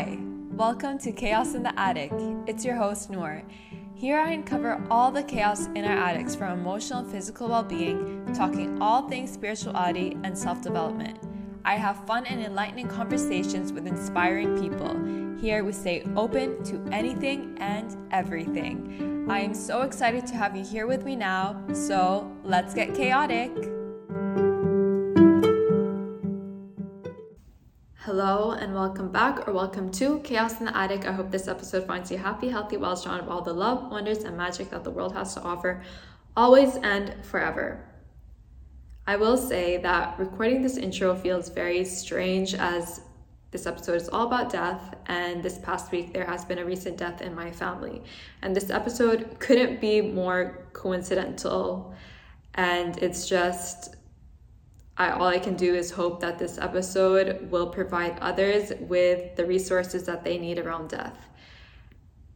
Hi, welcome to Chaos in the Attic. It's your host, Noor. Here I uncover all the chaos in our attics from emotional and physical well being, talking all things spirituality and self development. I have fun and enlightening conversations with inspiring people. Here we stay open to anything and everything. I am so excited to have you here with me now, so let's get chaotic. And welcome back or welcome to Chaos in the Attic. I hope this episode finds you happy, healthy, well surrounded by all the love, wonders, and magic that the world has to offer, always and forever. I will say that recording this intro feels very strange as this episode is all about death, and this past week there has been a recent death in my family. And this episode couldn't be more coincidental, and it's just I, all I can do is hope that this episode will provide others with the resources that they need around death.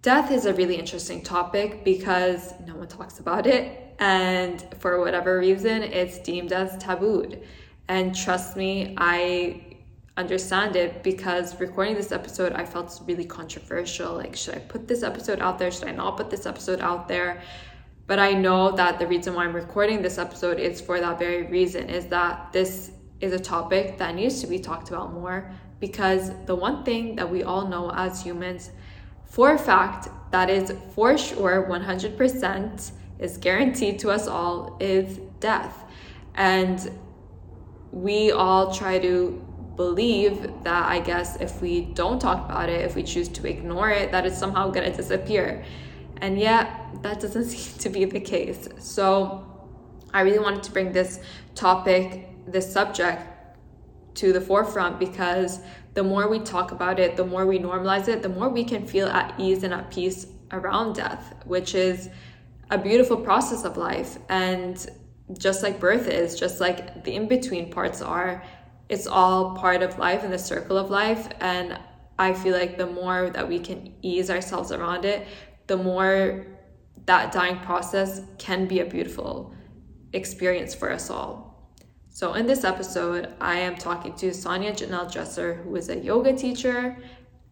Death is a really interesting topic because no one talks about it, and for whatever reason, it's deemed as tabooed. And trust me, I understand it because recording this episode, I felt really controversial. Like, should I put this episode out there? Should I not put this episode out there? But I know that the reason why I'm recording this episode is for that very reason is that this is a topic that needs to be talked about more because the one thing that we all know as humans for a fact that is for sure 100% is guaranteed to us all is death. And we all try to believe that I guess if we don't talk about it, if we choose to ignore it, that it's somehow going to disappear. And yet, that doesn't seem to be the case. So, I really wanted to bring this topic, this subject to the forefront because the more we talk about it, the more we normalize it, the more we can feel at ease and at peace around death, which is a beautiful process of life. And just like birth is, just like the in between parts are, it's all part of life and the circle of life. And I feel like the more that we can ease ourselves around it, the more that dying process can be a beautiful experience for us all. So, in this episode, I am talking to Sonia Janelle Dresser, who is a yoga teacher,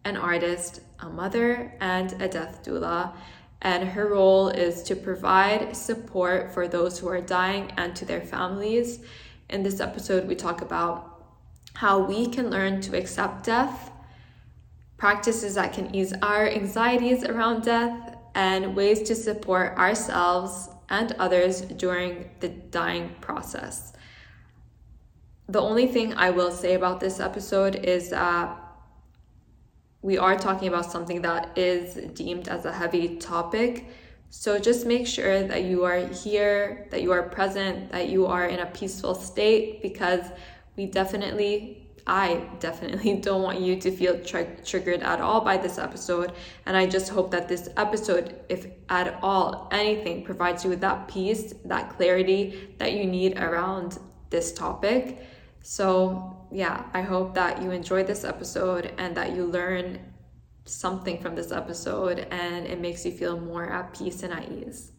an artist, a mother, and a death doula. And her role is to provide support for those who are dying and to their families. In this episode, we talk about how we can learn to accept death practices that can ease our anxieties around death, and ways to support ourselves and others during the dying process. The only thing I will say about this episode is that we are talking about something that is deemed as a heavy topic. So just make sure that you are here, that you are present, that you are in a peaceful state because we definitely I definitely don't want you to feel tr- triggered at all by this episode. And I just hope that this episode, if at all anything, provides you with that peace, that clarity that you need around this topic. So, yeah, I hope that you enjoy this episode and that you learn something from this episode and it makes you feel more at peace and at ease.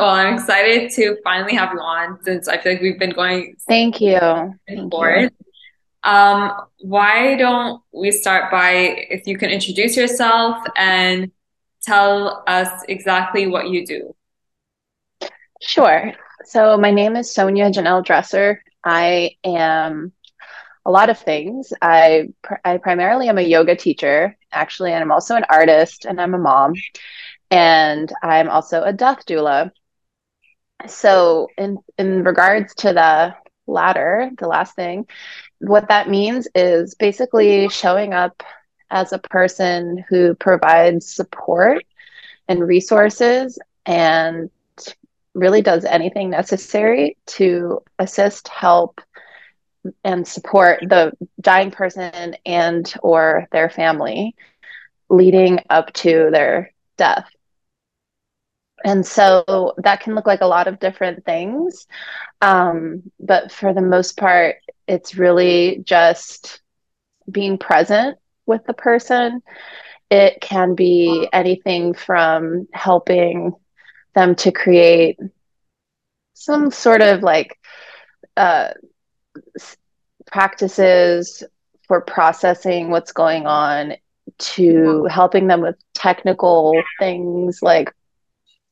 Well, I'm excited to finally have you on since I feel like we've been going. Thank you. Thank forward. You. Um, why don't we start by if you can introduce yourself and tell us exactly what you do? Sure. So my name is Sonia Janelle Dresser. I am a lot of things. I pr- I primarily am a yoga teacher, actually, and I'm also an artist and I'm a mom. And I'm also a death doula so in in regards to the latter the last thing what that means is basically showing up as a person who provides support and resources and really does anything necessary to assist help and support the dying person and or their family leading up to their death and so that can look like a lot of different things. Um, but for the most part, it's really just being present with the person. It can be anything from helping them to create some sort of like uh, practices for processing what's going on to helping them with technical things like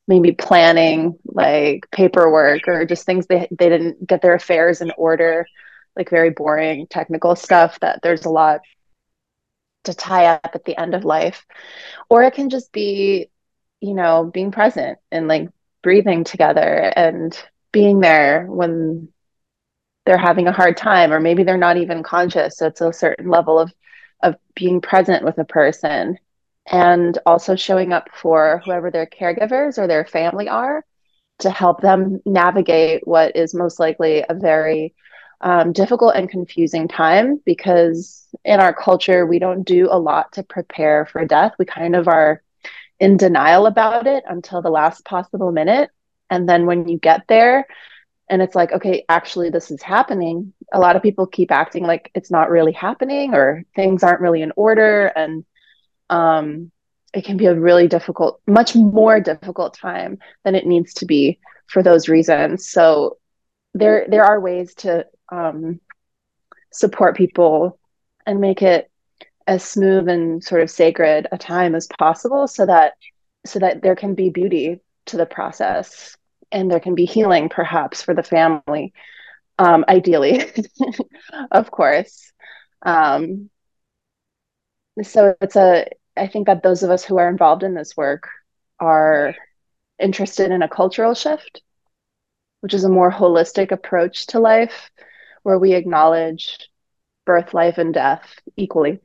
maybe planning like paperwork or just things they, they didn't get their affairs in order like very boring technical stuff that there's a lot to tie up at the end of life. Or it can just be you know being present and like breathing together and being there when they're having a hard time or maybe they're not even conscious. So it's a certain level of of being present with a person and also showing up for whoever their caregivers or their family are to help them navigate what is most likely a very um, difficult and confusing time because in our culture we don't do a lot to prepare for death. We kind of are in denial about it until the last possible minute. And then when you get there and it's like okay actually this is happening a lot of people keep acting like it's not really happening or things aren't really in order. And um, it can be a really difficult much more difficult time than it needs to be for those reasons. So there there are ways to um, support people and make it as smooth and sort of sacred a time as possible so that so that there can be beauty to the process and there can be healing perhaps for the family um, ideally of course. Um, so it's a i think that those of us who are involved in this work are interested in a cultural shift which is a more holistic approach to life where we acknowledge birth life and death equally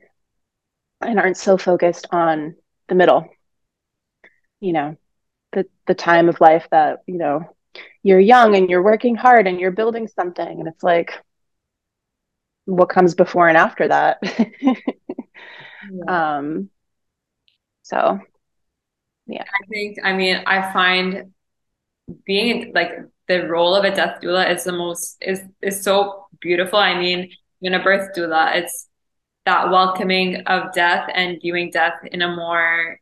and aren't so focused on the middle you know the the time of life that you know you're young and you're working hard and you're building something and it's like what comes before and after that yeah. um so yeah i think i mean i find being like the role of a death doula is the most is is so beautiful i mean in a birth doula it's that welcoming of death and viewing death in a more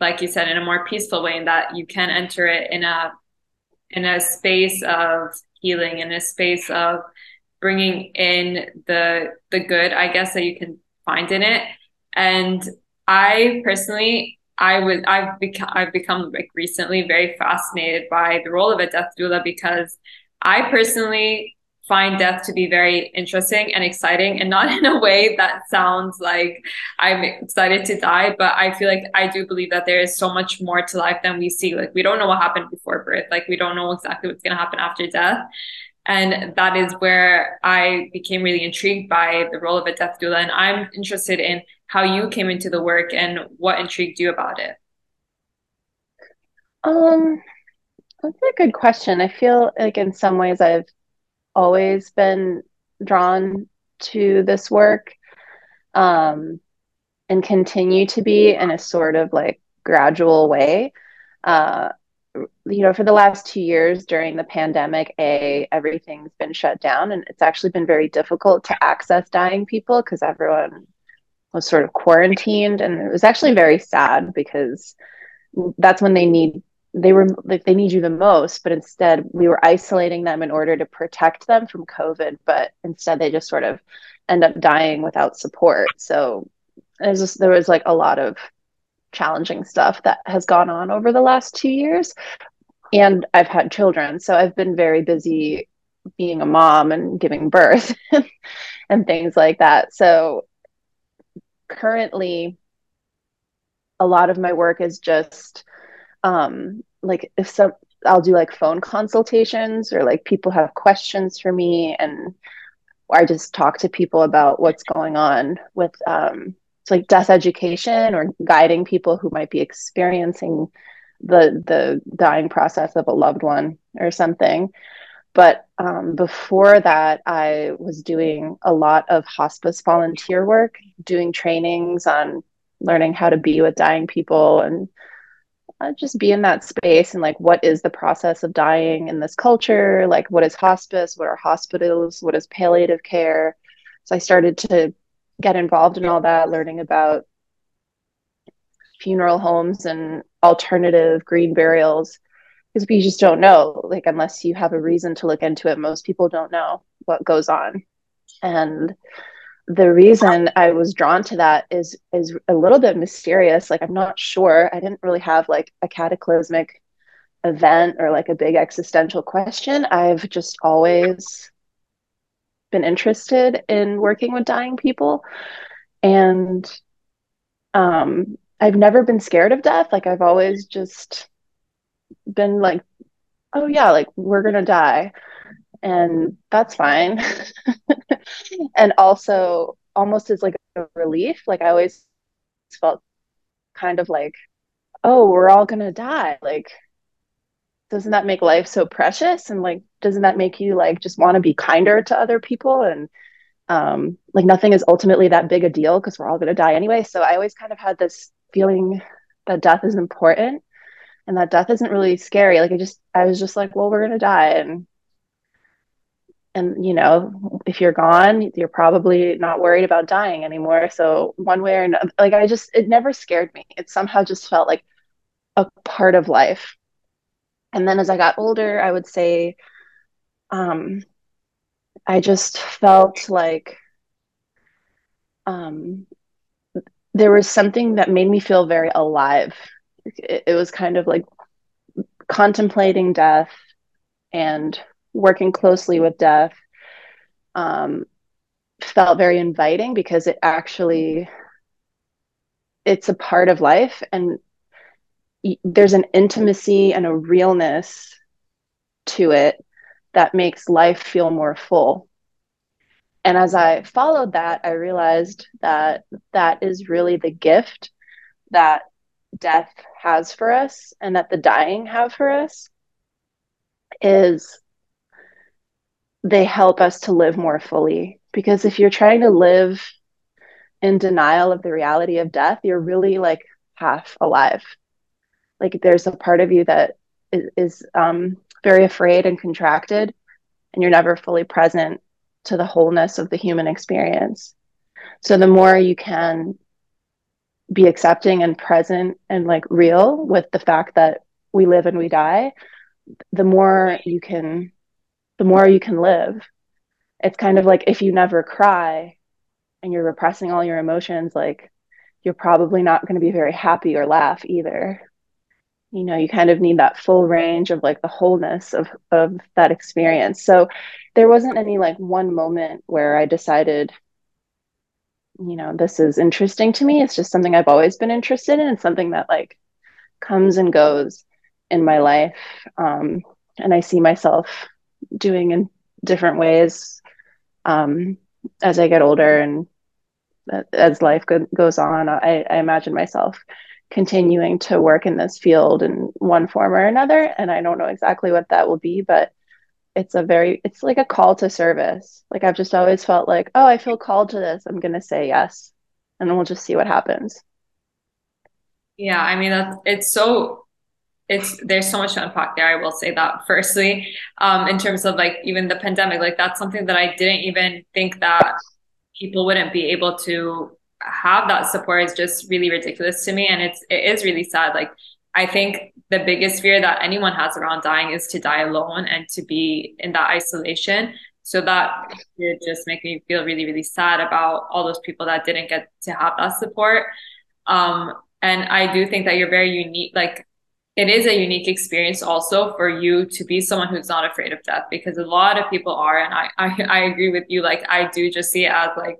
like you said, in a more peaceful way, and that you can enter it in a in a space of healing, in a space of bringing in the the good, I guess, that you can find in it. And I personally, I would, I've become, I've become like recently very fascinated by the role of a death doula because I personally find death to be very interesting and exciting and not in a way that sounds like I'm excited to die, but I feel like I do believe that there is so much more to life than we see. Like we don't know what happened before birth. Like we don't know exactly what's going to happen after death. And that is where I became really intrigued by the role of a death doula. And I'm interested in how you came into the work and what intrigued you about it. Um, that's a good question. I feel like in some ways I've always been drawn to this work um, and continue to be in a sort of like gradual way. Uh, you know, for the last two years during the pandemic, a everything's been shut down, and it's actually been very difficult to access dying people because everyone was sort of quarantined, and it was actually very sad because that's when they need they were like they need you the most. But instead we were isolating them in order to protect them from covid but instead they just sort of end up dying without support. So just there was like a lot of challenging stuff that has gone on over the last two years. And i've had children so i've been very busy being a mom and giving birth and things like that. So currently a lot of my work is just um like if some I'll do like phone consultations or like people have questions for me and I just talk to people about what's going on with um it's like death education or guiding people who might be experiencing the the dying process of a loved one or something. But um, before that, I was doing a lot of hospice volunteer work, doing trainings on learning how to be with dying people and uh, just be in that space and like what is the process of dying in this culture? Like what is hospice? What are hospitals? What is palliative care? So i started to get involved in all that learning about funeral homes and alternative green burials because we just don't know like unless you have a reason to look into it most people don't know what goes on. And the reason i was drawn to that is is a little bit mysterious like i'm not sure. I didn't really have like a cataclysmic event or like a big existential question. I've just always been interested in working with dying people. And um i've never been scared of death. Like i've always just been like, oh yeah, like we're gonna die, and that's fine. and also, almost as like a relief, like I always felt kind of like, oh, we're all gonna die. Like, doesn't that make life so precious? And like, doesn't that make you like just want to be kinder to other people? And um, like, nothing is ultimately that big a deal because we're all gonna die anyway. So I always kind of had this feeling that death is important and that death isn't really scary. Like i just i was just like well we're gonna die. And and you know if you're gone you're probably not worried about dying anymore. So one way or another like i just it never scared me. It somehow just felt like a part of life. And then as i got older i would say um i just felt like um there was something that made me feel very alive it, it was kind of like contemplating death and working closely with death um, felt very inviting because it actually it's a part of life and there's an intimacy and a realness to it that makes life feel more full. And as i followed that i realized that that is really the gift that death has for us and that the dying have for us is they help us to live more fully. Because if you're trying to live in denial of the reality of death, you're really like half alive. Like there's a part of you that is, is um, very afraid and contracted, and you're never fully present to the wholeness of the human experience. So the more you can be accepting and present and like real with the fact that we live and we die the more you can the more you can live. It's kind of like if you never cry and you're repressing all your emotions like you're probably not going to be very happy or laugh either. You know you kind of need that full range of like the wholeness of of that experience. So there wasn't any like one moment where i decided you know, this is interesting to me. It's just something I've always been interested in and something that like comes and goes in my life. Um, and I see myself doing in different ways um, as I get older and as life go- goes on. I, I imagine myself continuing to work in this field in one form or another. And I don't know exactly what that will be, but it's a very it's like a call to service. Like i've just always felt like oh i feel called to this i'm going to say yes. And then we'll just see what happens. Yeah i mean that's it's so it's there's so much to unpack there i will say that firstly. Um in terms of like even the pandemic like that's something that i didn't even think that people wouldn't be able to have that support is just really ridiculous to me. And it's it is really sad like I think the biggest fear that anyone has around dying is to die alone and to be in that isolation. So that did just make me feel really, really sad about all those people that didn't get to have that support. Um, and I do think that you're very unique. Like it is a unique experience also for you to be someone who's not afraid of death because a lot of people are. And I, I, I agree with you. Like I do just see it as like,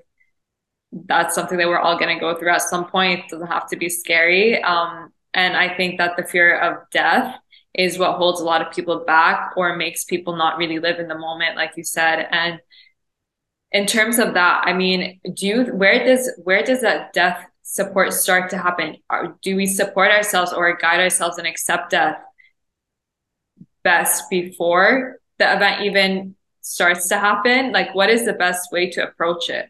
that's something that we're all going to go through at some point. It doesn't have to be scary. Um, and I think that the fear of death is what holds a lot of people back or makes people not really live in the moment, like you said. And in terms of that, I mean, do you, where does, where does that death support start to happen? Do we support ourselves or guide ourselves and accept death best before the event even starts to happen? Like, what is the best way to approach it?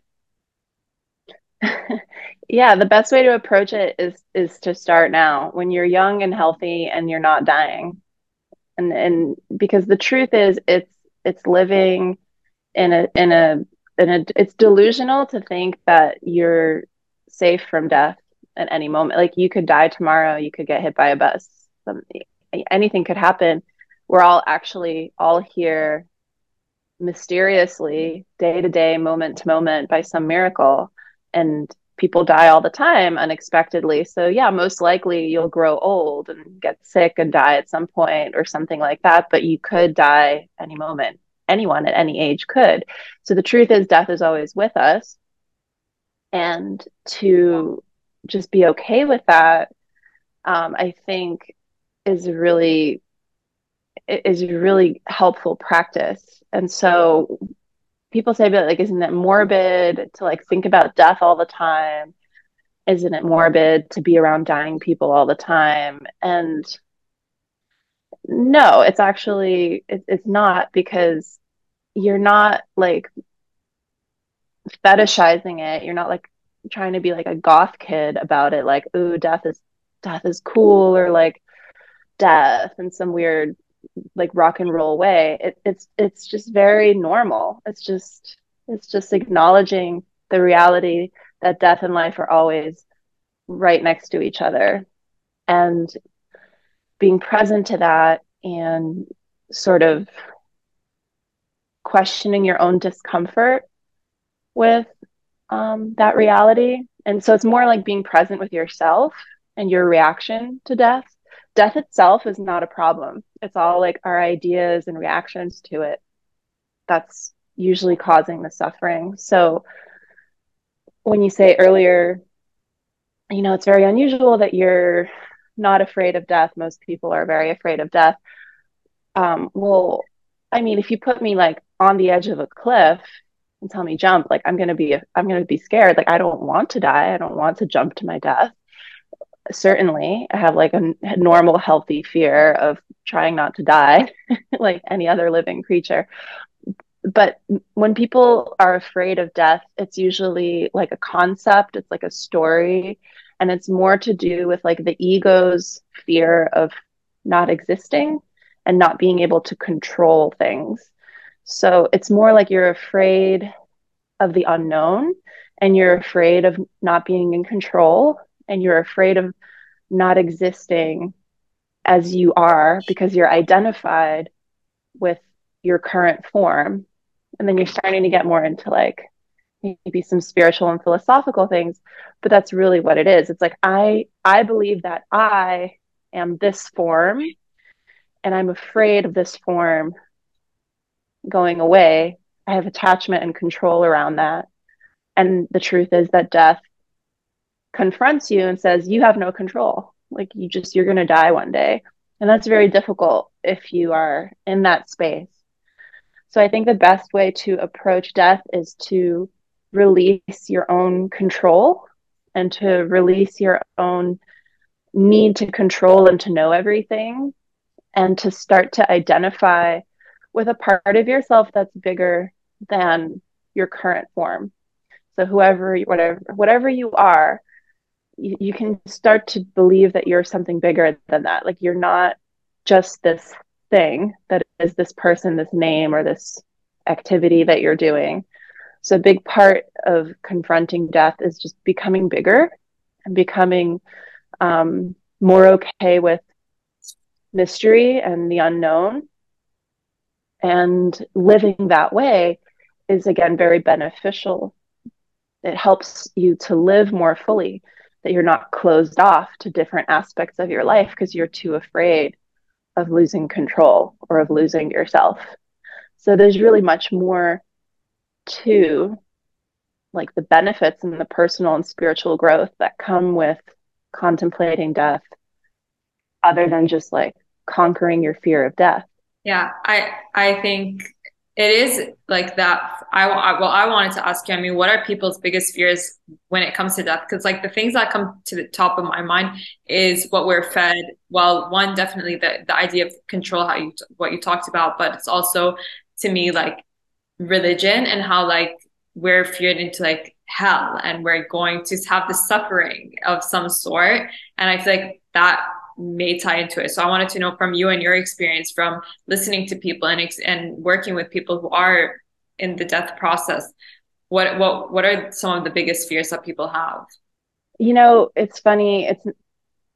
Yeah the best way to approach it is is to start now when you're young and healthy and you're not dying. And and because the truth is it's it's living in a in a in a it's delusional to think that you're safe from death at any moment. Like you could die tomorrow you could get hit by a bus something, anything could happen. We're all actually all here mysteriously day to day moment to moment by some miracle. And people die all the time unexpectedly. So yeah most likely you'll grow old and get sick and die at some point or something like that but you could die any moment. Anyone at any age could. So the truth is death is always with us. And to just be okay with that um, i think is really is really helpful practice. And so people say, but like, isn't it morbid to like think about death all the time? Isn't it morbid to be around dying people all the time? And no, it's actually, it, it's not because you're not like fetishizing it. You're not like trying to be like a goth kid about it. Like, ooh, death is, death is cool or like death and some weird like rock and roll way it, it's it's just very normal. It's just it's just acknowledging the reality that death and life are always right next to each other. And being present to that and sort of questioning your own discomfort with um, that reality. And so it's more like being present with yourself and your reaction to death death itself is not a problem. It's all like our ideas and reactions to it that's usually causing the suffering. So when you say earlier, you know, it's very unusual that you're not afraid of death. Most people are very afraid of death. Um, well, I mean, if you put me like on the edge of a cliff and tell me jump, like I'm gonna be, I'm gonna be scared. Like I don't want to die. I don't want to jump to my death certainly I have like a normal healthy fear of trying not to die like any other living creature. But when people are afraid of death it's usually like a concept it's like a story and it's more to do with like the ego's fear of not existing and not being able to control things. So it's more like you're afraid of the unknown and you're afraid of not being in control and you're afraid of not existing as you are because you're identified with your current form and then you're starting to get more into like maybe some spiritual and philosophical things but that's really what it is. It's like i i believe that i am this form and i'm afraid of this form going away. I have attachment and control around that. And the truth is that death confronts you and says you have no control. Like you just you're going to die one day. And that's very difficult if you are in that space. So i think the best way to approach death is to release your own control and to release your own need to control and to know everything and to start to identify with a part of yourself that's bigger than your current form. So whoever whatever whatever you are you, you can start to believe that you're something bigger than that. Like you're not just this thing that is this person, this name, or this activity that you're doing. So, a big part of confronting death is just becoming bigger and becoming um, more okay with mystery and the unknown. And living that way is, again, very beneficial. It helps you to live more fully that you're not closed off to different aspects of your life because you're too afraid of losing control or of losing yourself. So there's really much more to like the benefits and the personal and spiritual growth that come with contemplating death other than just like conquering your fear of death. Yeah, I I think it is like that I, I well i wanted to ask you i mean what are people's biggest fears when it comes to death? Because like the things that come to the top of my mind is what we're fed. Well one definitely the, the idea of control how you what you talked about but it's also to me like religion and how like we're feared into like hell and we're going to have the suffering of some sort. And i feel like that may tie into it. So I wanted to know from you and your experience from listening to people and and working with people who are in the death process. What what what are some of the biggest fears that people have? You know, it's funny. It's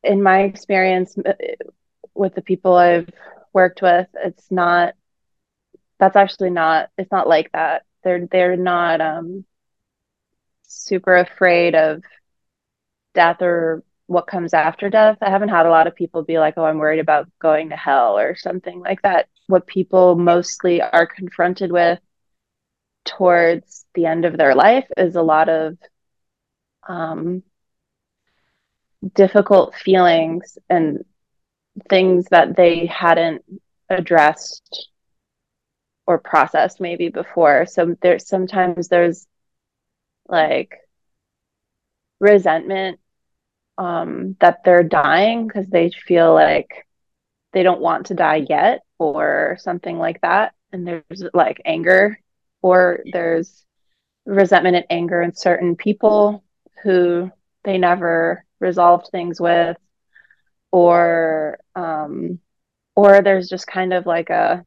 in my experience uh, with the people I've worked with, it's not that's actually not it's not like that. They're they're not um super afraid of death or what comes after death. I haven't had a lot of people be like, "Oh, I'm worried about going to hell" or something like that. What people mostly are confronted with towards the end of their life is a lot of um, difficult feelings and things that they hadn't addressed or processed maybe before. So there's sometimes there's like resentment um, that they're dying because they feel like they don't want to die yet or something like that. And there's like anger or there's resentment and anger in certain people who they never resolved things with or um or there's just kind of like a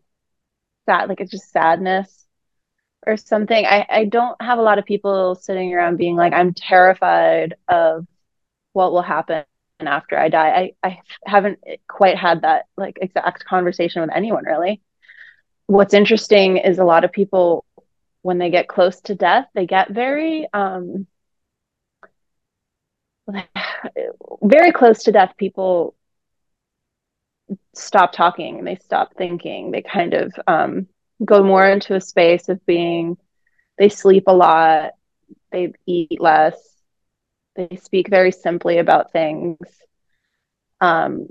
sad like it's just sadness or something i i don't have a lot of people sitting around being like i'm terrified of what will happen after i die. I i haven't quite had that like exact conversation with anyone really. What's interesting is a lot of people when they get close to death they get very um very close to death people stop talking and they stop thinking they kind of um, go more into a space of being they sleep a lot they eat less they speak very simply about things. Um,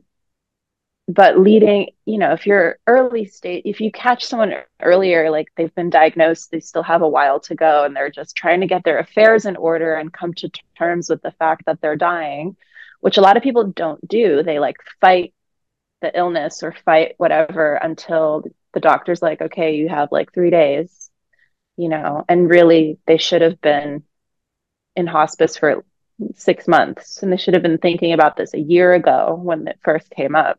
but leading you know if you're early state if you catch someone earlier like they've been diagnosed they still have a while to go and they're just trying to get their affairs in order and come to terms with the fact that they're dying which a lot of people don't do. They like fight the illness or fight whatever until the doctor's like okay you have like 3 days you know and really they should have been in hospice for 6 months and they should have been thinking about this a year ago when it first came up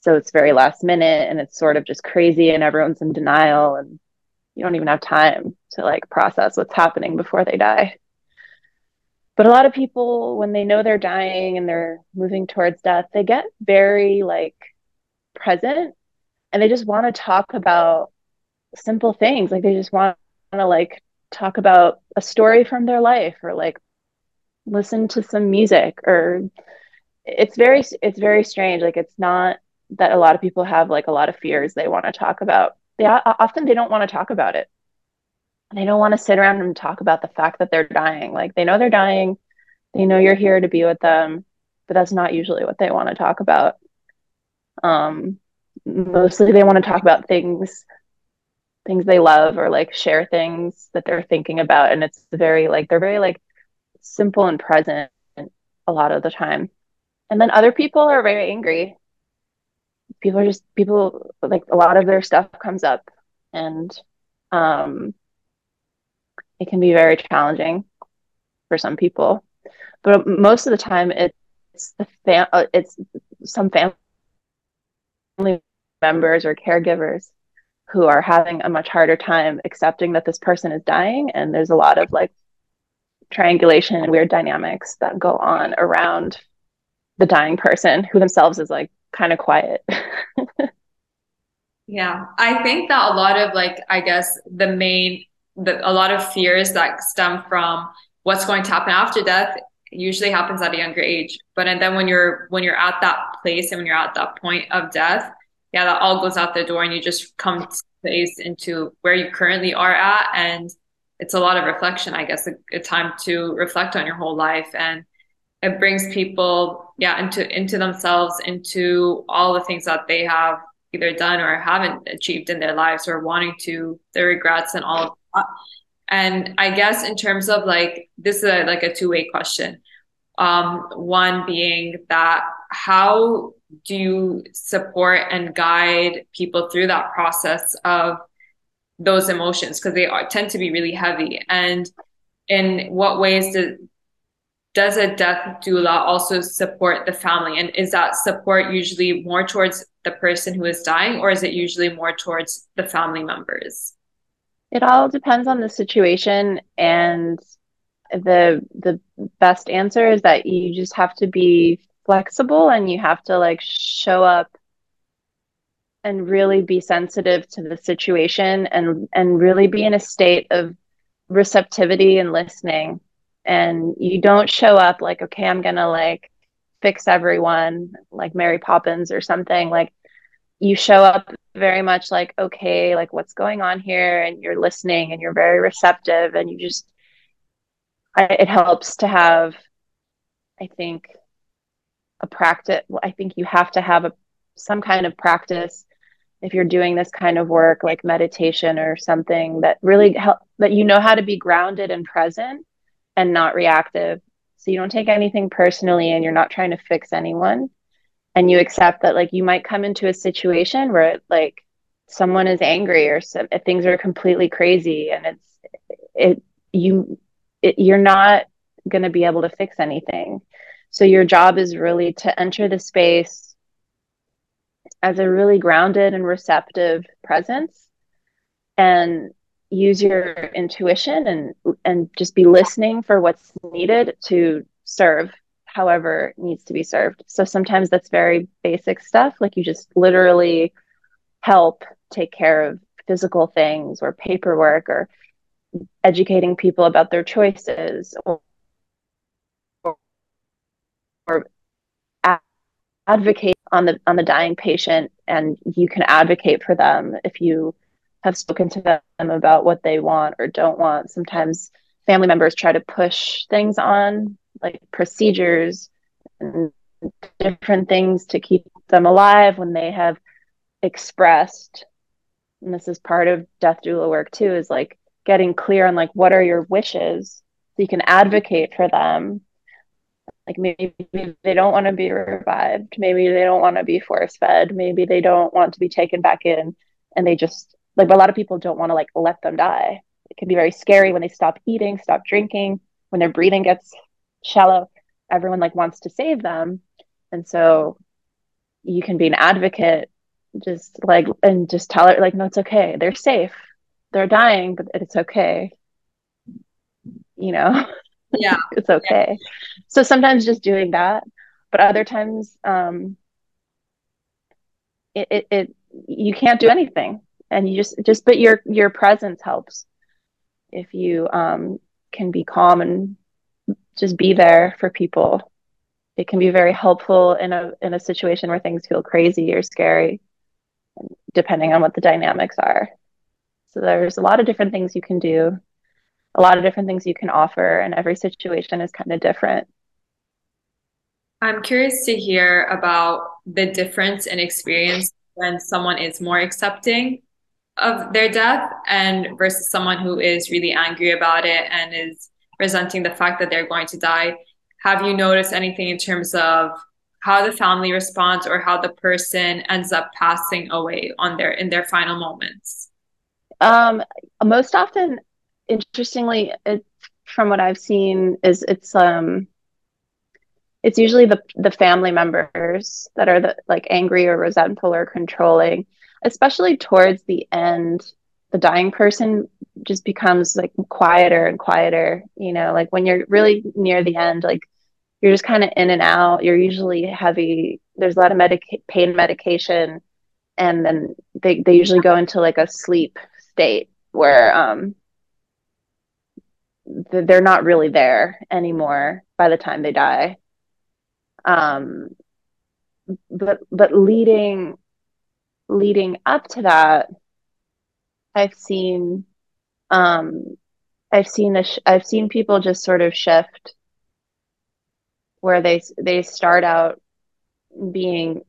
so it's very last minute and it's sort of just crazy and everyone's in denial and you don't even have time to like process what's happening before they die. But a lot of people, when they know they're dying and they're moving towards death, they get very like present and they just want to talk about simple things. Like they just want to like talk about a story from their life or like listen to some music or it's very it's very strange like it's not that a lot of people have like a lot of fears they want to talk about. They often they don't want to talk about it. They don't want to sit around and talk about the fact that they're dying. Like they know they're dying, they know you're here to be with them, but that's not usually what they want to talk about. Um, mostly they want to talk about things things they love or like share things that they're thinking about and it's very like they're very like simple and present a lot of the time. And then other people are very angry. People are just people like a lot of their stuff comes up and um it can be very challenging for some people. But most of the time it's the fam- uh, it's some family members or caregivers who are having a much harder time accepting that this person is dying. And there's a lot of like triangulation and weird dynamics that go on around the dying person who themselves is like kind of quiet. yeah, I think that a lot of like I guess the main the a lot of fears that stem from what's going to happen after death usually happens at a younger age. But and then when you're when you're at that place and when you're at that point of death, yeah, that all goes out the door and you just come to place into where you currently are at and it's a lot of reflection, I guess, a, a time to reflect on your whole life. And it brings people yeah into into themselves into all the things that they have either done or haven't achieved in their lives or wanting to their regrets and all of that. And i guess in terms of like this is a, like a two-way question. Um, one being that how do you support and guide people through that process of those emotions because they are, tend to be really heavy and in what ways do, does a death doula also support the family? And is that support usually more towards the person who is dying, or is it usually more towards the family members? It all depends on the situation, and the the best answer is that you just have to be flexible and you have to like show up and really be sensitive to the situation and and really be in a state of receptivity and listening. And you don't show up like okay i'm gonna like fix everyone like mary poppins or something. Like you show up very much like okay like what's going on here? And you're listening and you're very receptive and you just I, it helps to have i think a practice i think you have to have a some kind of practice if you're doing this kind of work like meditation or something that really help that you know how to be grounded and present and not reactive. So you don't take anything personally and you're not trying to fix anyone. And you accept that like you might come into a situation where like someone is angry or some, things are completely crazy and it's it you it, you're not going to be able to fix anything. So your job is really to enter the space as a really grounded and receptive presence and use your intuition and and just be listening for what's needed to serve however needs to be served. So sometimes that's very basic stuff like you just literally help take care of physical things or paperwork or educating people about their choices or, or advocate on the on the dying patient and you can advocate for them if you have spoken to them about what they want or don't want. Sometimes family members try to push things on like procedures and different things to keep them alive when they have expressed and this is part of death doula work too is like getting clear on like what are your wishes? So you can advocate for them like maybe they don't want to be revived. Maybe they don't want to be force fed maybe they don't want to be taken back in and they just like a lot of people don't want to like let them die. It can be very scary when they stop eating stop drinking when their breathing gets shallow. Everyone like wants to save them. And so you can be an advocate just like and just tell it like no it's okay. They're safe. They're dying but it's okay. You know yeah. It's okay. Yeah. so sometimes just doing that but other times um it, it, it you can't do anything and you just just but your your presence helps if you um can be calm and just be there for people. It can be very helpful in a in a situation where things feel crazy or scary depending on what the dynamics are. So there's a lot of different things you can do a lot of different things you can offer and every situation is kind of different. I'm curious to hear about the difference in experience when someone is more accepting of their death and versus someone who is really angry about it and is resenting the fact that they're going to die. Have you noticed anything in terms of how the family responds or how the person ends up passing away on their in their final moments? Um most often interestingly, it, from what I've seen, is it's um, it's usually the the family members that are the like angry or resentful or controlling, especially towards the end. The dying person just becomes like quieter and quieter. You know, like when you're really near the end, like you're just kind of in and out. You're usually heavy. There's a lot of medica- pain medication, and then they they usually go into like a sleep state where um they're not really there anymore by the time they die. Um but but leading leading up to that i've seen um i've seen a sh- i've seen people just sort of shift where they they start out being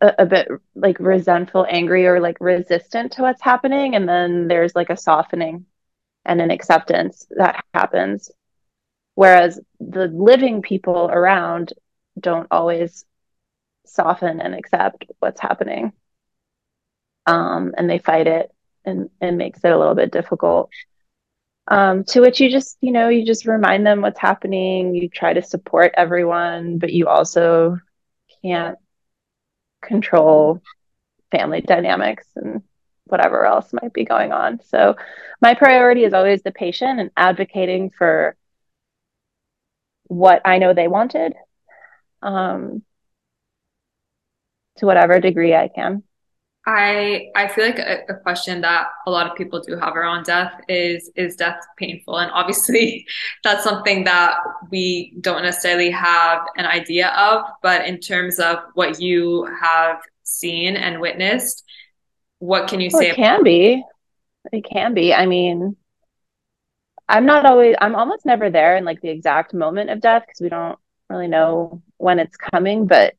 a, a, bit like resentful angry or like resistant to what's happening and then there's like a softening and an acceptance that happens. Whereas the living people around don't always soften and accept what's happening. Um, and they fight it and, and makes it a little bit difficult. Um, to which you just, you know, you just remind them what's happening. You try to support everyone, but you also can't control family dynamics and whatever else might be going on. So my priority is always the patient and advocating for what I know they wanted um, to whatever degree I can. I I feel like a, a question that a lot of people do have around death is is death painful? And obviously that's something that we don't necessarily have an idea of, but in terms of what you have seen and witnessed, what can you well, say? It can be. It can be. I mean, I'm not always I'm almost never there in like the exact moment of death because we don't really know when it's coming, but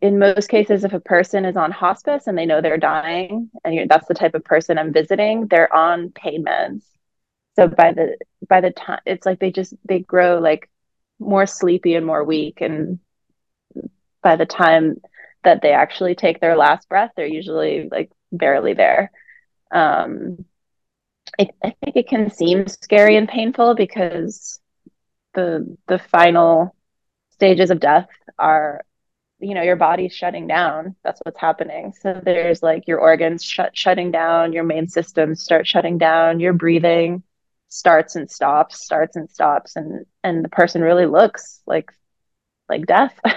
in most cases, if a person is on hospice and they know they're dying, and that's the type of person I'm visiting, they're on pain meds. So by the by the time it's like they just they grow like more sleepy and more weak, and by the time that they actually take their last breath, they're usually like barely there. Um, I, I think it can seem scary and painful because the the final stages of death are you know your body's shutting down. That's what's happening. So there's like your organs shut shutting down your main systems start shutting down your breathing starts and stops starts and stops and and the person really looks like like death.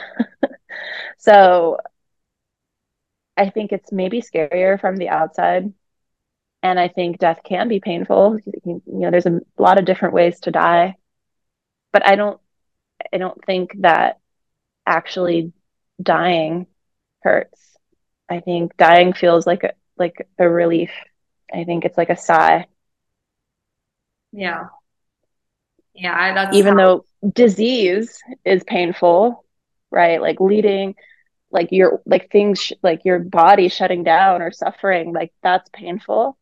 So i think it's maybe scarier from the outside and i think death can be painful you know there's a lot of different ways to die but i don't i don't think that actually dying hurts. I think dying feels like a like a relief. I think it's like a sigh. Yeah. Yeah, that's even how... though disease is painful, right? Like leading like your like things sh- like your body shutting down or suffering, like that's painful.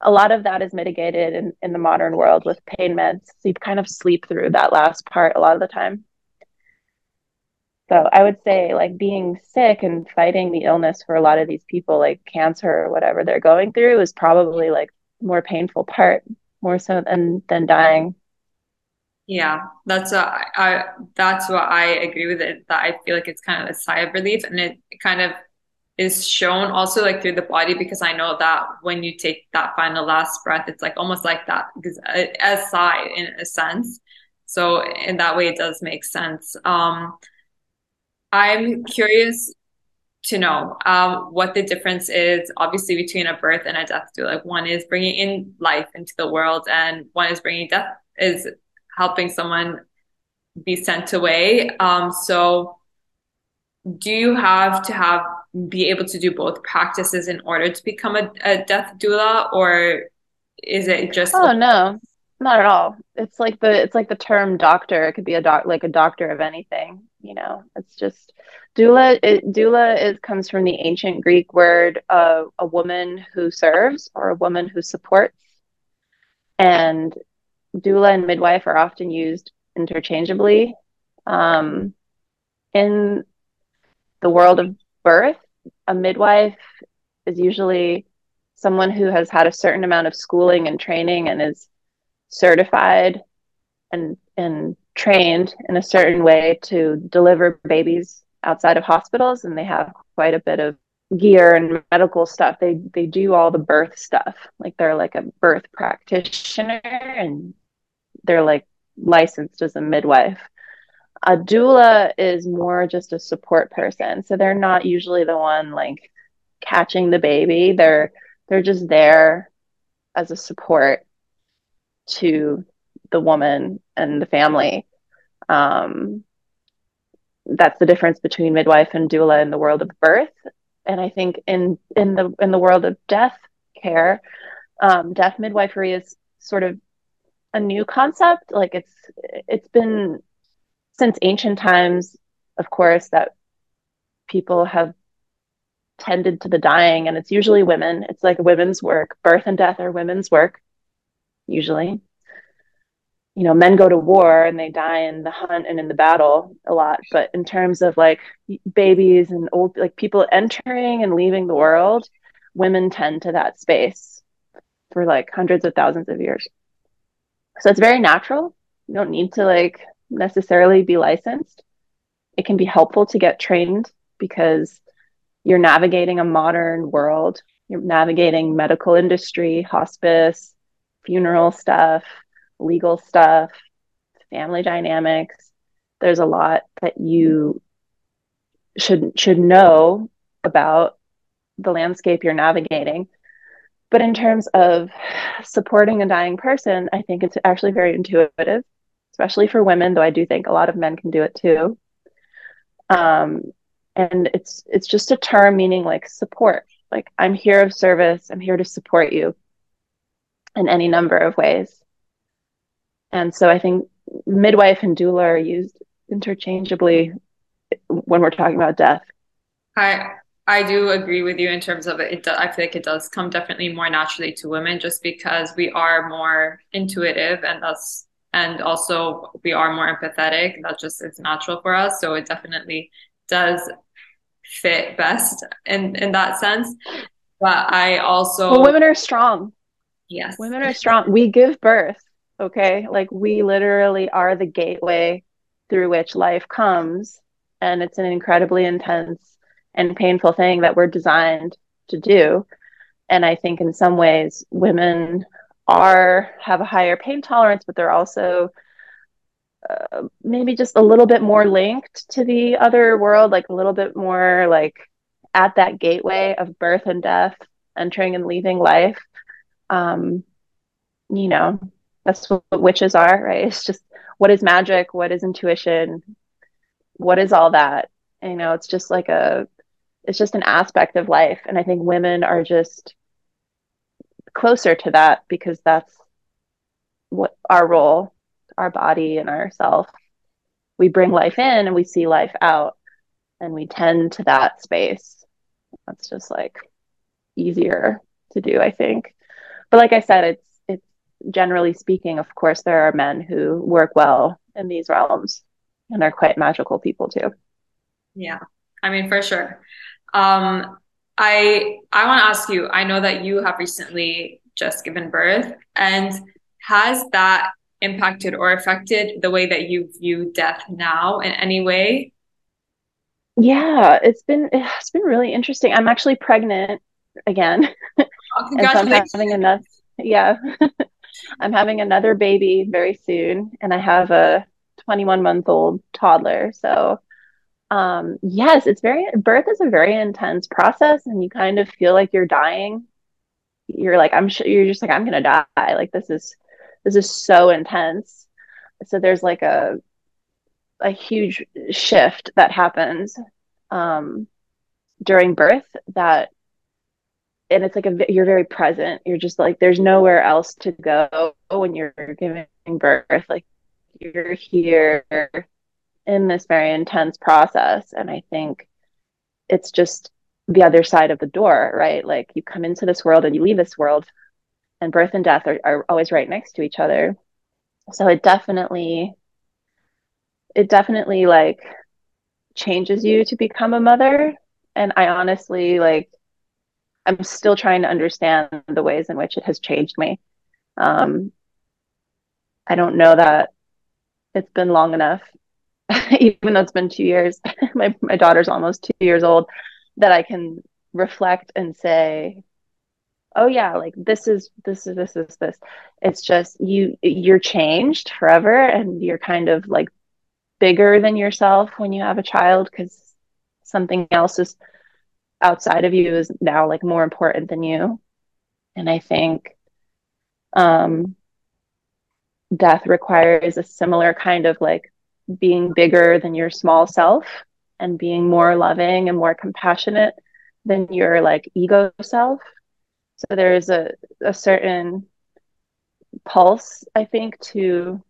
A lot of that is mitigated in, in the modern world with pain meds. So you kind of sleep through that last part a lot of the time. So I would say like being sick and fighting the illness for a lot of these people, like cancer or whatever they're going through, is probably like more painful part, more so than than dying. Yeah, that's what I, that's what I agree with it. That I feel like it's kind of a sigh of relief, and it, kind of is shown also like through the body because I know that when you take that final last breath, it's like almost like that because a sigh in a sense. So in that way, it does make sense. Um, I'm curious to know um, what the difference is, obviously, between a birth and a death Do Like one is bringing in life into the world, and one is bringing death, is helping someone be sent away. Um, so, do you have to have be able to do both practices in order to become a, a death doula, or is it just? Oh no, not at all. It's like the it's like the term doctor. It could be a doc like a doctor of anything. You know, it's just doula. It, doula is comes from the ancient Greek word uh, a woman who serves or a woman who supports. And doula and midwife are often used interchangeably. Um, in the world of birth, a midwife is usually someone who has had a certain amount of schooling and training and is certified and and trained in a certain way to deliver babies outside of hospitals and they have quite a bit of gear and medical stuff they they do all the birth stuff like they're like a birth practitioner and they're like licensed as a midwife a doula is more just a support person so they're not usually the one like catching the baby they're they're just there as a support to the woman and the family. Um, that's the difference between midwife and doula in the world of birth. And I think in in the in the world of death care, um, death midwifery is sort of a new concept. Like it's it's been since ancient times, of course, that people have tended to the dying, and it's usually women. It's like women's work. Birth and death are women's work usually. You know, men go to war and they die in the hunt and in the battle a lot. But in terms of like babies and old, like people entering and leaving the world, women tend to that space for like hundreds of thousands of years. So it's very natural. You don't need to like necessarily be licensed. It can be helpful to get trained because you're navigating a modern world. You're navigating medical industry, hospice, funeral stuff, legal stuff, family dynamics. There's a lot that you should should know about the landscape you're navigating. But in terms of supporting a dying person, I think it's actually very intuitive, especially for women, though I do think a lot of men can do it too. Um, and it's it's just a term meaning like support. Like I'm here of service. I'm here to support you in any number of ways. And so I think midwife and doula are used interchangeably when we're talking about death. I I do agree with you in terms of it. it do, I feel like it does come definitely more naturally to women just because we are more intuitive and that's and also we are more empathetic. That just it's natural for us. So it definitely does fit best in in that sense. But I also well, women are strong. Yes. Women are strong. We give birth, okay? Like we literally are the gateway through which life comes and it's an incredibly intense and painful thing that we're designed to do. And I think in some ways women are have a higher pain tolerance, but they're also uh, maybe just a little bit more linked to the other world, like a little bit more like at that gateway of birth and death, entering and leaving life. Um, you know, that's what witches are, right? It's just what is magic, what is intuition, what is all that? You know, it's just like a, it's just an aspect of life. And I think women are just closer to that because that's what our role, our body and ourself. We bring life in and we see life out and we tend to that space. That's just like easier to do, I think. But like I said, it's it's generally speaking, of course, there are men who work well in these realms and are quite magical people too. Yeah, I mean, for sure. Um, I I want to ask you. I know that you have recently just given birth, and has that impacted or affected the way that you view death now in any way? Yeah, it's been it's been really interesting. I'm actually pregnant again. Oh, congratulations. so I'm having another yeah. I'm having another baby very soon and I have a 21 month old toddler. So um yes, it's very birth is a very intense process and you kind of feel like you're dying. You're like I'm sure you're just like I'm to die. Like this is this is so intense. So there's like a a huge shift that happens um, during birth that and it's like a you're very present you're just like there's nowhere else to go when you're giving birth like you're here in this very intense process. And i think it's just the other side of the door right? Like you come into this world and you leave this world and birth and death are, are always right next to each other. So it definitely it definitely like changes you to become a mother. And i honestly like i'm still trying to understand the ways in which it has changed me. Um i don't know that it's been long enough even though it's been two years my, my daughter's almost two years old that i can reflect and say oh yeah like this is this is this is this. It's just you you're changed forever and you're kind of like bigger than yourself when you have a child because something else is outside of you is now like more important than you. And i think um death requires a similar kind of like being bigger than your small self and being more loving and more compassionate than your like ego self. So there's a, a certain pulse, I think, to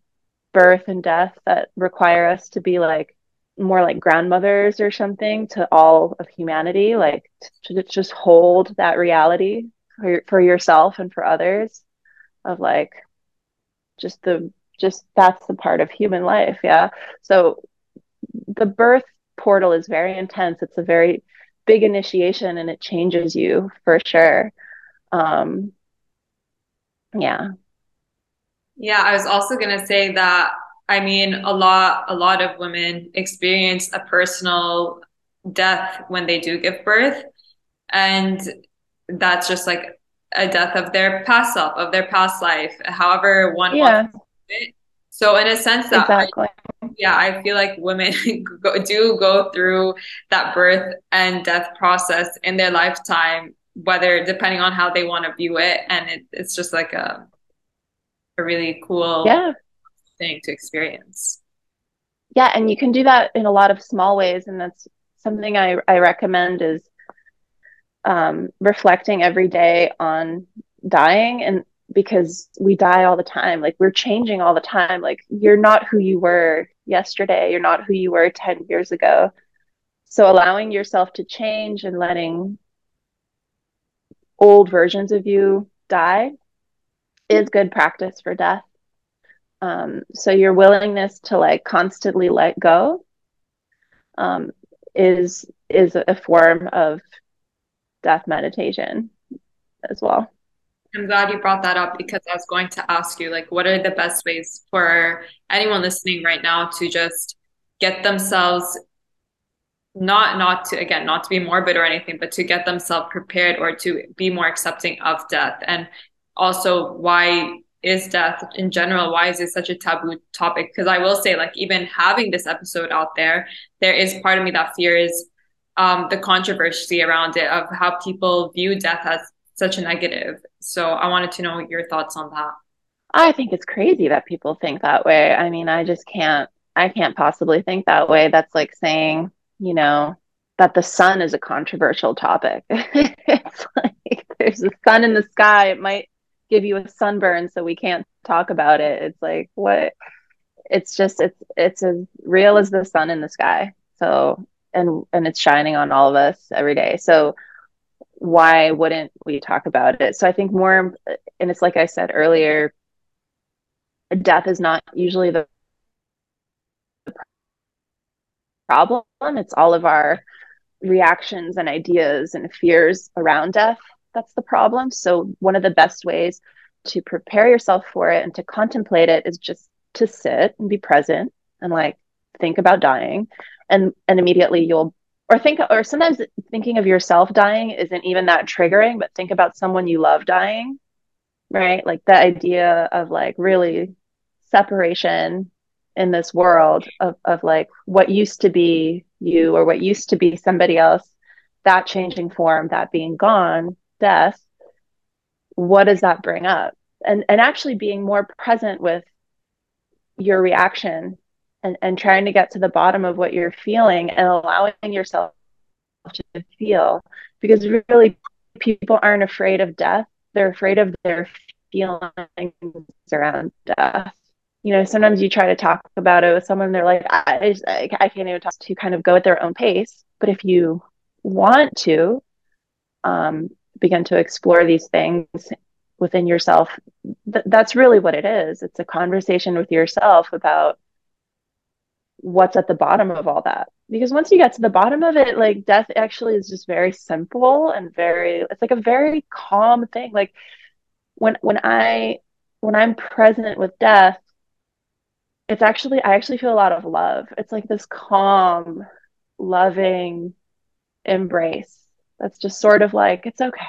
birth and death that require us to be like more like grandmothers or something to all of humanity, like to just hold that reality for, for yourself and for others of like just the just that's the part of human life yeah. So the birth portal is very intense. It's a very big initiation and it changes you for sure. Um yeah. Yeah i was also going to say that i mean a lot a lot of women experience a personal death when they do give birth. And that's just like a death of their past self of their past life however one yeah. it So in a sense that exactly. I, yeah, I feel like women go, do go through that birth and death process in their lifetime, whether depending on how they want to view it, and it, it's just like a a really cool yeah thing to experience. Yeah, and you can do that in a lot of small ways, and that's something I, I recommend is um, reflecting every day on dying and because we die all the time. Like we're changing all the time. Like you're not who you were yesterday. You're not who you were 10 years ago. So allowing yourself to change and letting old versions of you die is good practice for death. Um, so your willingness to like constantly let go um, is is a form of death meditation as well. I'm glad you brought that up because I was going to ask you, like, what are the best ways for anyone listening right now to just get themselves not not to again not to be morbid or anything, but to get themselves prepared or to be more accepting of death, and also why is death in general why is it such a taboo topic? Because i will say like even having this episode out there there is part of me that fears um, the controversy around it of how people view death as such a negative. So I wanted to know your thoughts on that. I think it's crazy that people think that way. I mean, I just can't I can't possibly think that way. That's like saying, you know, that the sun is a controversial topic. it's like there's a sun in the sky. It might give you a sunburn, so we can't talk about it. It's like what it's just it's it's as real as the sun in the sky. So and and it's shining on all of us every day. So why wouldn't we talk about it? So I think more and it's like I said earlier, death is not usually the problem. It's all of our reactions and ideas and fears around death that's the problem. So one of the best ways to prepare yourself for it and to contemplate it is just to sit and be present and like think about dying and and immediately you'll or think or sometimes thinking of yourself dying isn't even that triggering but think about someone you love dying right? Like the idea of like really separation in this world of, of like what used to be you or what used to be somebody else that changing form that being gone death what does that bring up? And and actually being more present with your reaction and, and trying to get to the bottom of what you're feeling and allowing yourself to feel because really people aren't afraid of death. They're afraid of their feelings around death. You know sometimes you try to talk about it with someone they're like I, I, I can't even talk to kind of go at their own pace. But if you want to um, begin to explore these things within yourself th- that's really what it is. It's a conversation with yourself about what's at the bottom of all that. Because once you get to the bottom of it like death actually is just very simple and very it's like a very calm thing. Like when when i when i'm present with death it's actually i actually feel a lot of love. It's like this calm loving embrace that's just sort of like it's okay.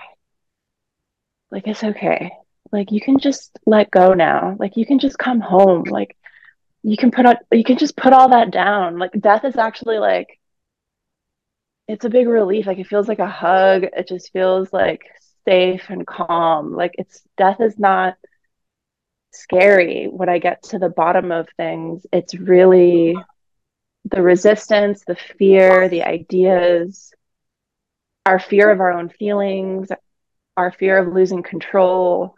Like it's okay. Like you can just let go now. Like you can just come home. Like you can put on you can just put all that down. Like death is actually like it's a big relief. Like it feels like a hug. It just feels like safe and calm. Like it's death is not scary when i get to the bottom of things. It's really the resistance the fear the ideas our fear of our own feelings our fear of losing control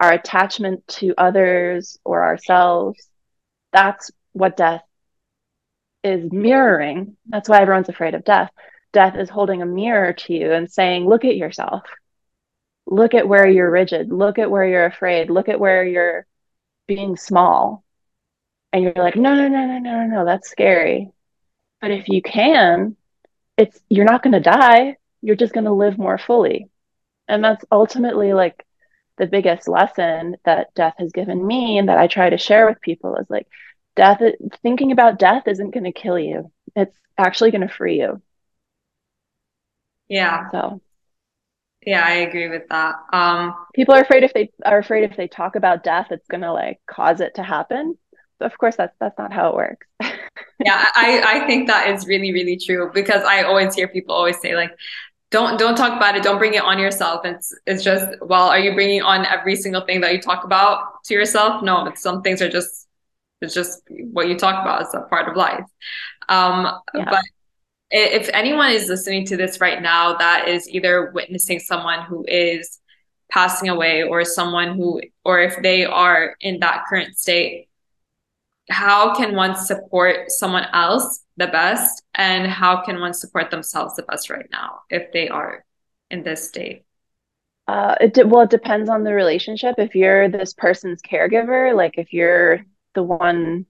our attachment to others or ourselves that's what death is mirroring. That's why everyone's afraid of death. Death is holding a mirror to you and saying, look at yourself. Look at where you're rigid. Look at where you're afraid. Look at where you're being small. And you're like, no, no, no, no, no, no, that's scary. But if you can, it's you're not going to die. You're just going to live more fully. And that's ultimately like the biggest lesson that death has given me and that I try to share with people is like death thinking about death isn't going to kill you. It's actually going to free you. Yeah. So yeah, I agree with that. Um people are afraid if they are afraid if they talk about death it's going to like cause it to happen. But of course that's that's not how it works yeah i i think that is really really true because i always hear people always say like don't don't talk about it. Don't bring it on yourself. It's it's just well are you bringing on every single thing that you talk about to yourself? No it's some things are just it's just what you talk about. Is a part of life. Um yeah. but if anyone is listening to this right now that is either witnessing someone who is passing away or someone who or if they are in that current state how can one support someone else the best and how can one support themselves the best right now if they are in this state? Uh, it de- well it depends on the relationship. If you're this person's caregiver like if you're the one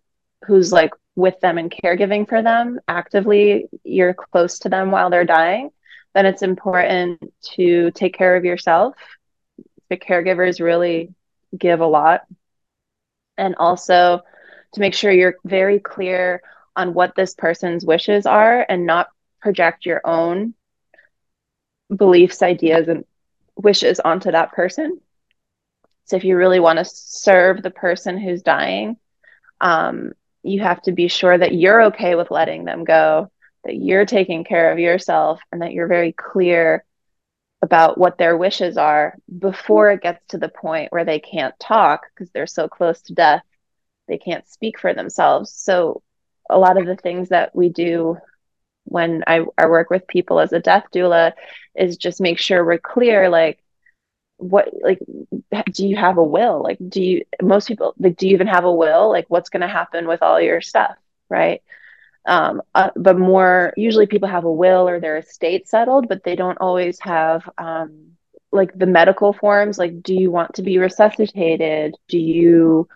who's like with them and caregiving for them actively you're close to them while they're dying then it's important to take care of yourself. The caregivers really give a lot. And also to make sure you're very clear on what this person's wishes are and not project your own beliefs, ideas, and wishes onto that person. So if you really want to serve the person who's dying, um, you have to be sure that you're okay with letting them go, that you're taking care of yourself, and that you're very clear about what their wishes are before it gets to the point where they can't talk because they're so close to death. They can't speak for themselves. So a lot of the things that we do when I, I work with people as a death doula is just make sure we're clear like what like do you have a will? Like do you most people like do you even have a will? Like what's going to happen with all your stuff right? Um uh, but more usually people have a will or their estate settled but they don't always have um like the medical forms. Like do you want to be resuscitated? Do you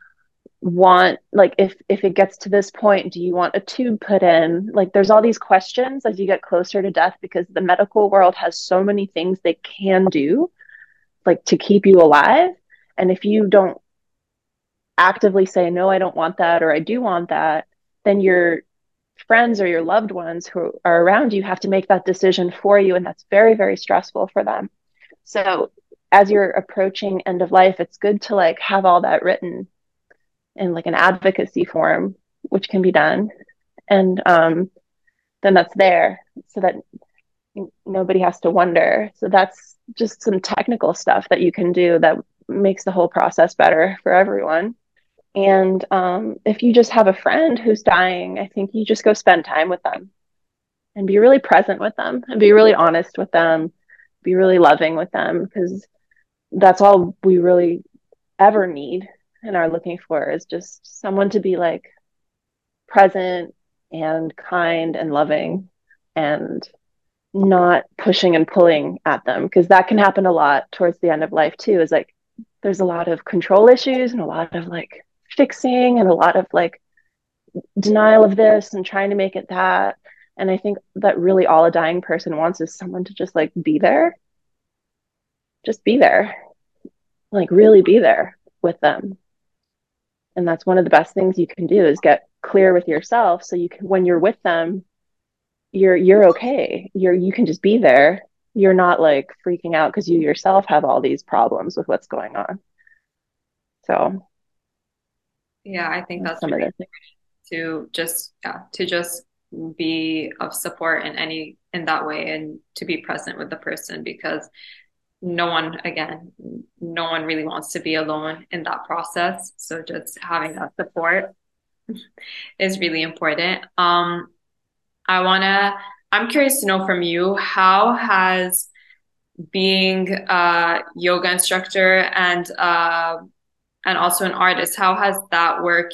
want like if if it gets to this point do you want a tube put in? Like there's all these questions as you get closer to death because the medical world has so many things they can do like to keep you alive. And if you don't actively say no I don't want that or I do want that then your friends or your loved ones who are around you have to make that decision for you and that's very very stressful for them. So as you're approaching end of life it's good to like have all that written in like an advocacy form, which can be done. And um, then that's there so that nobody has to wonder. So that's just some technical stuff that you can do that makes the whole process better for everyone. And um, if you just have a friend who's dying, I think you just go spend time with them and be really present with them and be really honest with them, be really loving with them because that's all we really ever need and are looking for is just someone to be like present and kind and loving and not pushing and pulling at them because that can happen a lot towards the end of life too is like there's a lot of control issues and a lot of like fixing and a lot of like denial of this and trying to make it that. And i think that really all a dying person wants is someone to just like be there. Just be there. Like really be there with them and that's one of the best things you can do is get clear with yourself so you can when you're with them you're you're okay. You're you can just be there. You're not like freaking out because you yourself have all these problems with what's going on. So. Yeah i think that's some really of the things. to just yeah to just be of support in any in that way and to be present with the person because no one again no one really wants to be alone in that process. So just having that support is really important. Um i want to i'm curious to know from you how has being a yoga instructor and uh and also an artist how has that work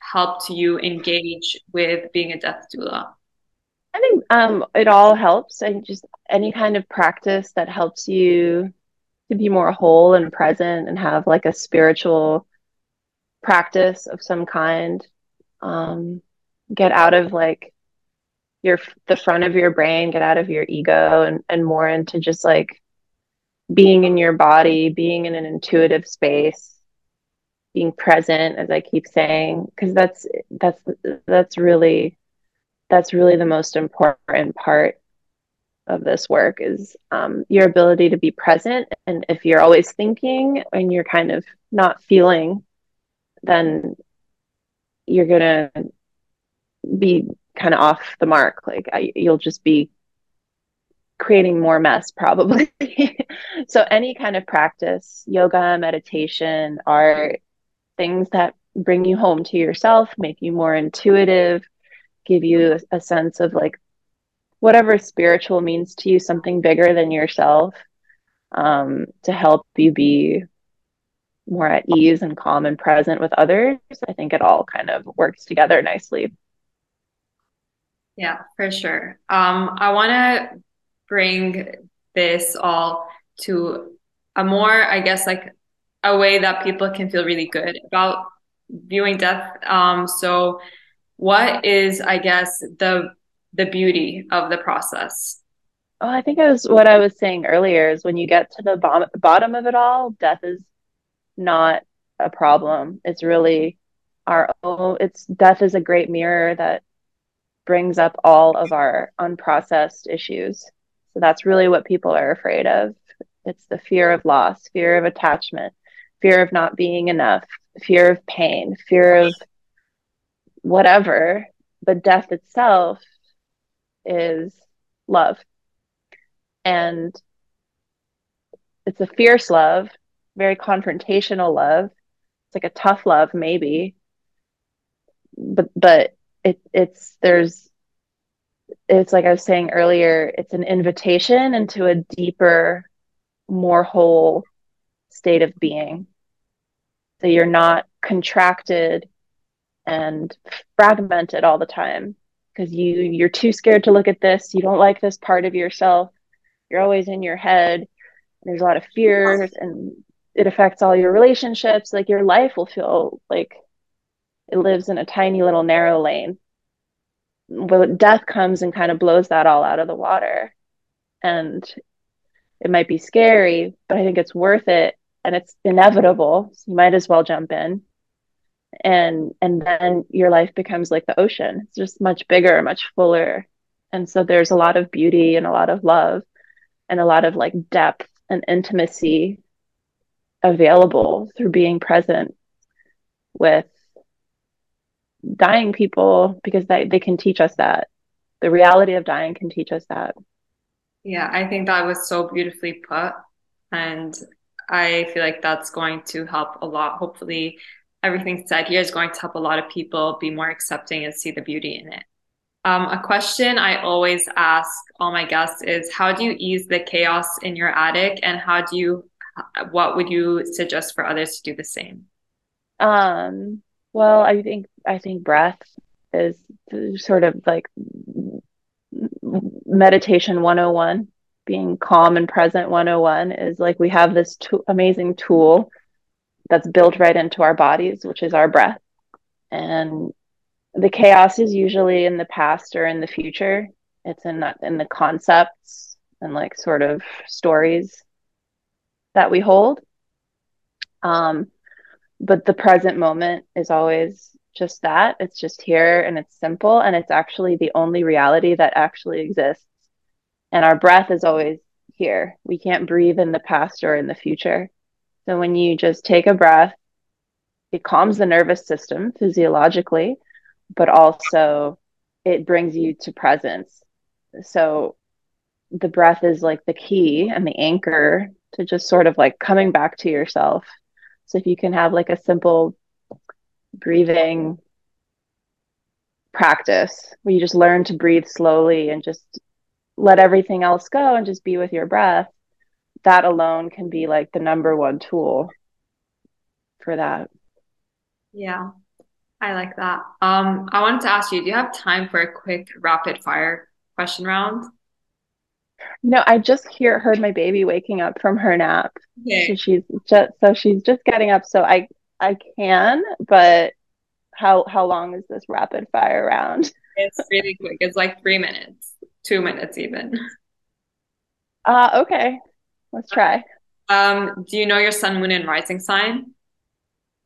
helped you engage with being a death doula I think um, it all helps. and just any kind of practice that helps you to be more whole and present and have like a spiritual practice of some kind. Um, get out of like your the front of your brain, get out of your ego, and and more into just like being in your body, being in an intuitive space, being present, as I keep saying, because that's that's that's really that's really the most important part of this work is um, your ability to be present and if you're always thinking and you're kind of not feeling then you're gonna be kind of off the mark. Like I, you'll just be creating more mess probably. so any kind of practice, yoga, meditation, art, things that bring you home to yourself, make you more intuitive, give you a, a sense of like whatever spiritual means to you, something bigger than yourself, um, to help you be more at ease and calm and present with others. I think it all kind of works together nicely. Yeah, for sure. Um, I want to bring this all to a more, I guess, like a way that people can feel really good about viewing death. Um, so what is, I guess, the the beauty of the process? Oh, I think it was what I was saying earlier is when you get to the bottom bottom of it all, death is not a problem. It's really our own, it's death is a great mirror that brings up all of our unprocessed issues. So that's really what people are afraid of. It's the fear of loss, fear of attachment, fear of not being enough, fear of pain, fear of whatever. But death itself is love. And it's a fierce love, very confrontational love. It's like a tough love, maybe. But but it it's there's it's like I was saying earlier, it's an invitation into a deeper, more whole state of being. So you're not contracted and fragmented all the time because you you're too scared to look at this. You don't like this part of yourself. You're always in your head. There's a lot of fears and it affects all your relationships. Like your life will feel like it lives in a tiny little narrow lane but death comes and kind of blows that all out of the water and it might be scary but i think it's worth it and it's inevitable so you might as well jump in and and then your life becomes like the ocean it's just much bigger much fuller and so there's a lot of beauty and a lot of love and a lot of like depth and intimacy available through being present with dying people because they, they can teach us that. The reality of dying can teach us that. Yeah, I think that was so beautifully put. And I feel like that's going to help a lot. Hopefully, everything said here is going to help a lot of people be more accepting and see the beauty in it. Um, a question I always ask all my guests is how do you ease the chaos in your attic and how do you what would you suggest for others to do the same? Um, well, I think I think breath is sort of like meditation 101 being calm and present 101 is like we have this amazing tool that's built right into our bodies which is our breath and the chaos is usually in the past or in the future it's in that in the concepts and like sort of stories that we hold um but the present moment is always just that. It's just here and it's simple and it's actually the only reality that actually exists. And our breath is always here. We can't breathe in the past or in the future. So when you just take a breath, it calms the nervous system physiologically, but also it brings you to presence. So the breath is like the key and the anchor to just sort of like coming back to yourself so if you can have like a simple breathing practice where you just learn to breathe slowly and just let everything else go and just be with your breath, that alone can be like the number one tool for that. Yeah, I like that. Um, I wanted to ask you, do you have time for a quick rapid fire question round? No, I just hear heard my baby waking up from her nap. Okay. So she's just so she's just getting up. So I I can, but how how long is this rapid fire round? It's really quick. It's like three minutes, two minutes even. Uh okay. Let's try. Um, do you know your sun, moon, and rising sign?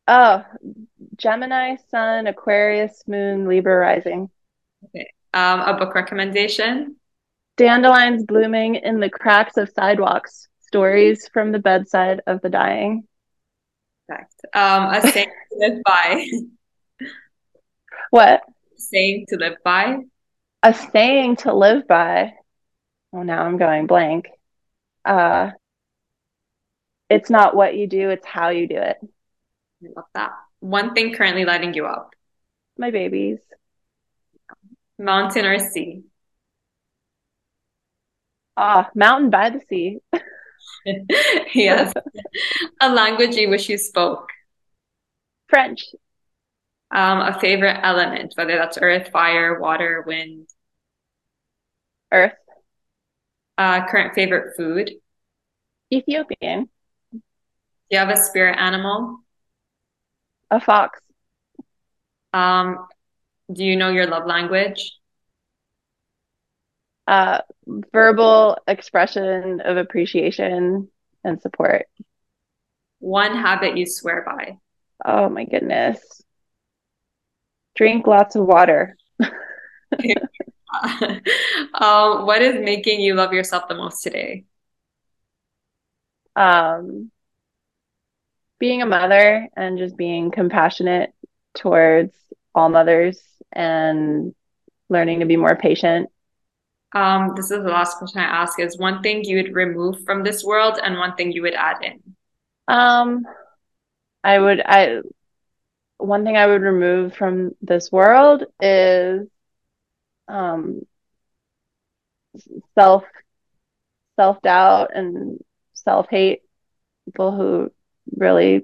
Oh, Gemini, Sun, Aquarius, Moon, Libra rising. Okay. Um, a book recommendation? Dandelions blooming in the cracks of sidewalks. Stories from the bedside of the dying. Correct. Um, a saying to live by. What? Saying to live by. A saying to live by. Oh, now I'm going blank. Uh, it's not what you do, it's how you do it. I love that. One thing currently lighting you up. My babies. Mountain or sea? Ah, mountain by the sea. yes. A language you wish you spoke. French. Um, a favorite element, whether that's earth, fire, water, wind. Earth. Uh, current favorite food. Ethiopian. Do you have a spirit animal? A fox. Um, do you know your love language? Uh, verbal expression of appreciation and support. One habit you swear by. Oh my goodness. Drink lots of water. um, what is making you love yourself the most today? Um, being a mother and just being compassionate towards all mothers and learning to be more patient. Um, this is the last question I ask is one thing you would remove from this world and one thing you would add in. Um, I would I one thing I would remove from this world is um self self doubt and self hate. People who really,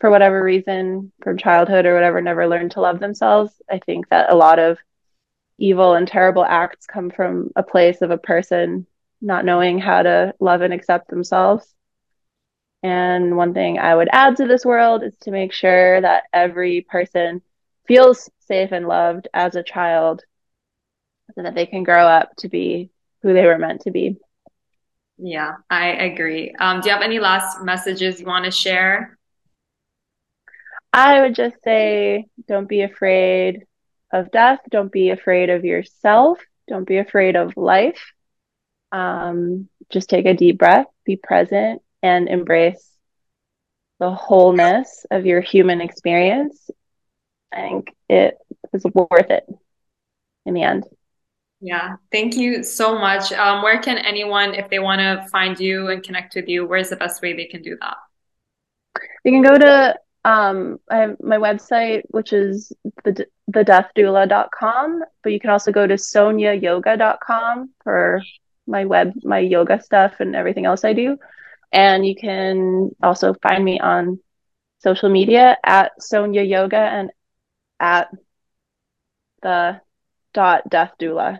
for whatever reason, from childhood or whatever, never learned to love themselves. I think that a lot of evil and terrible acts come from a place of a person not knowing how to love and accept themselves. And one thing I would add to this world is to make sure that every person feels safe and loved as a child so that they can grow up to be who they were meant to be. Yeah, I agree. Um, do you have any last messages you want to share? I would just say don't be afraid of death. Don't be afraid of yourself. Don't be afraid of life. Um, just take a deep breath, be present, and embrace the wholeness of your human experience. I think it is worth it in the end. Yeah, thank you so much. Um, where can anyone, if they want to find you and connect with you, where's the best way they can do that? They can go to um, I have my website, which is the thedeathdoula.com, but you can also go to sonyayoga.com for my web, my yoga stuff and everything else I do. And you can also find me on social media at Sonya Yoga and at the dot death doula,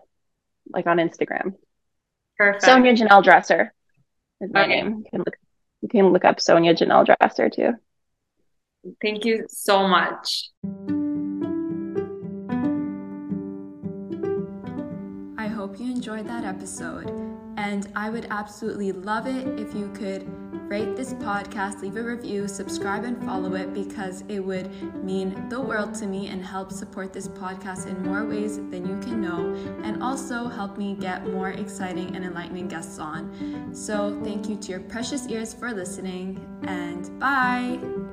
like on Instagram. Perfect. Sonya Janelle Dresser is my Okay. name. You can look you can look up Sonya Janelle Dresser too. Thank you so much. I hope you enjoyed that episode. And I would absolutely love it if you could rate this podcast, leave a review, subscribe, and follow it because it would mean the world to me and help support this podcast in more ways than you can know, and also help me get more exciting and enlightening guests on. So, thank you to your precious ears for listening, and bye.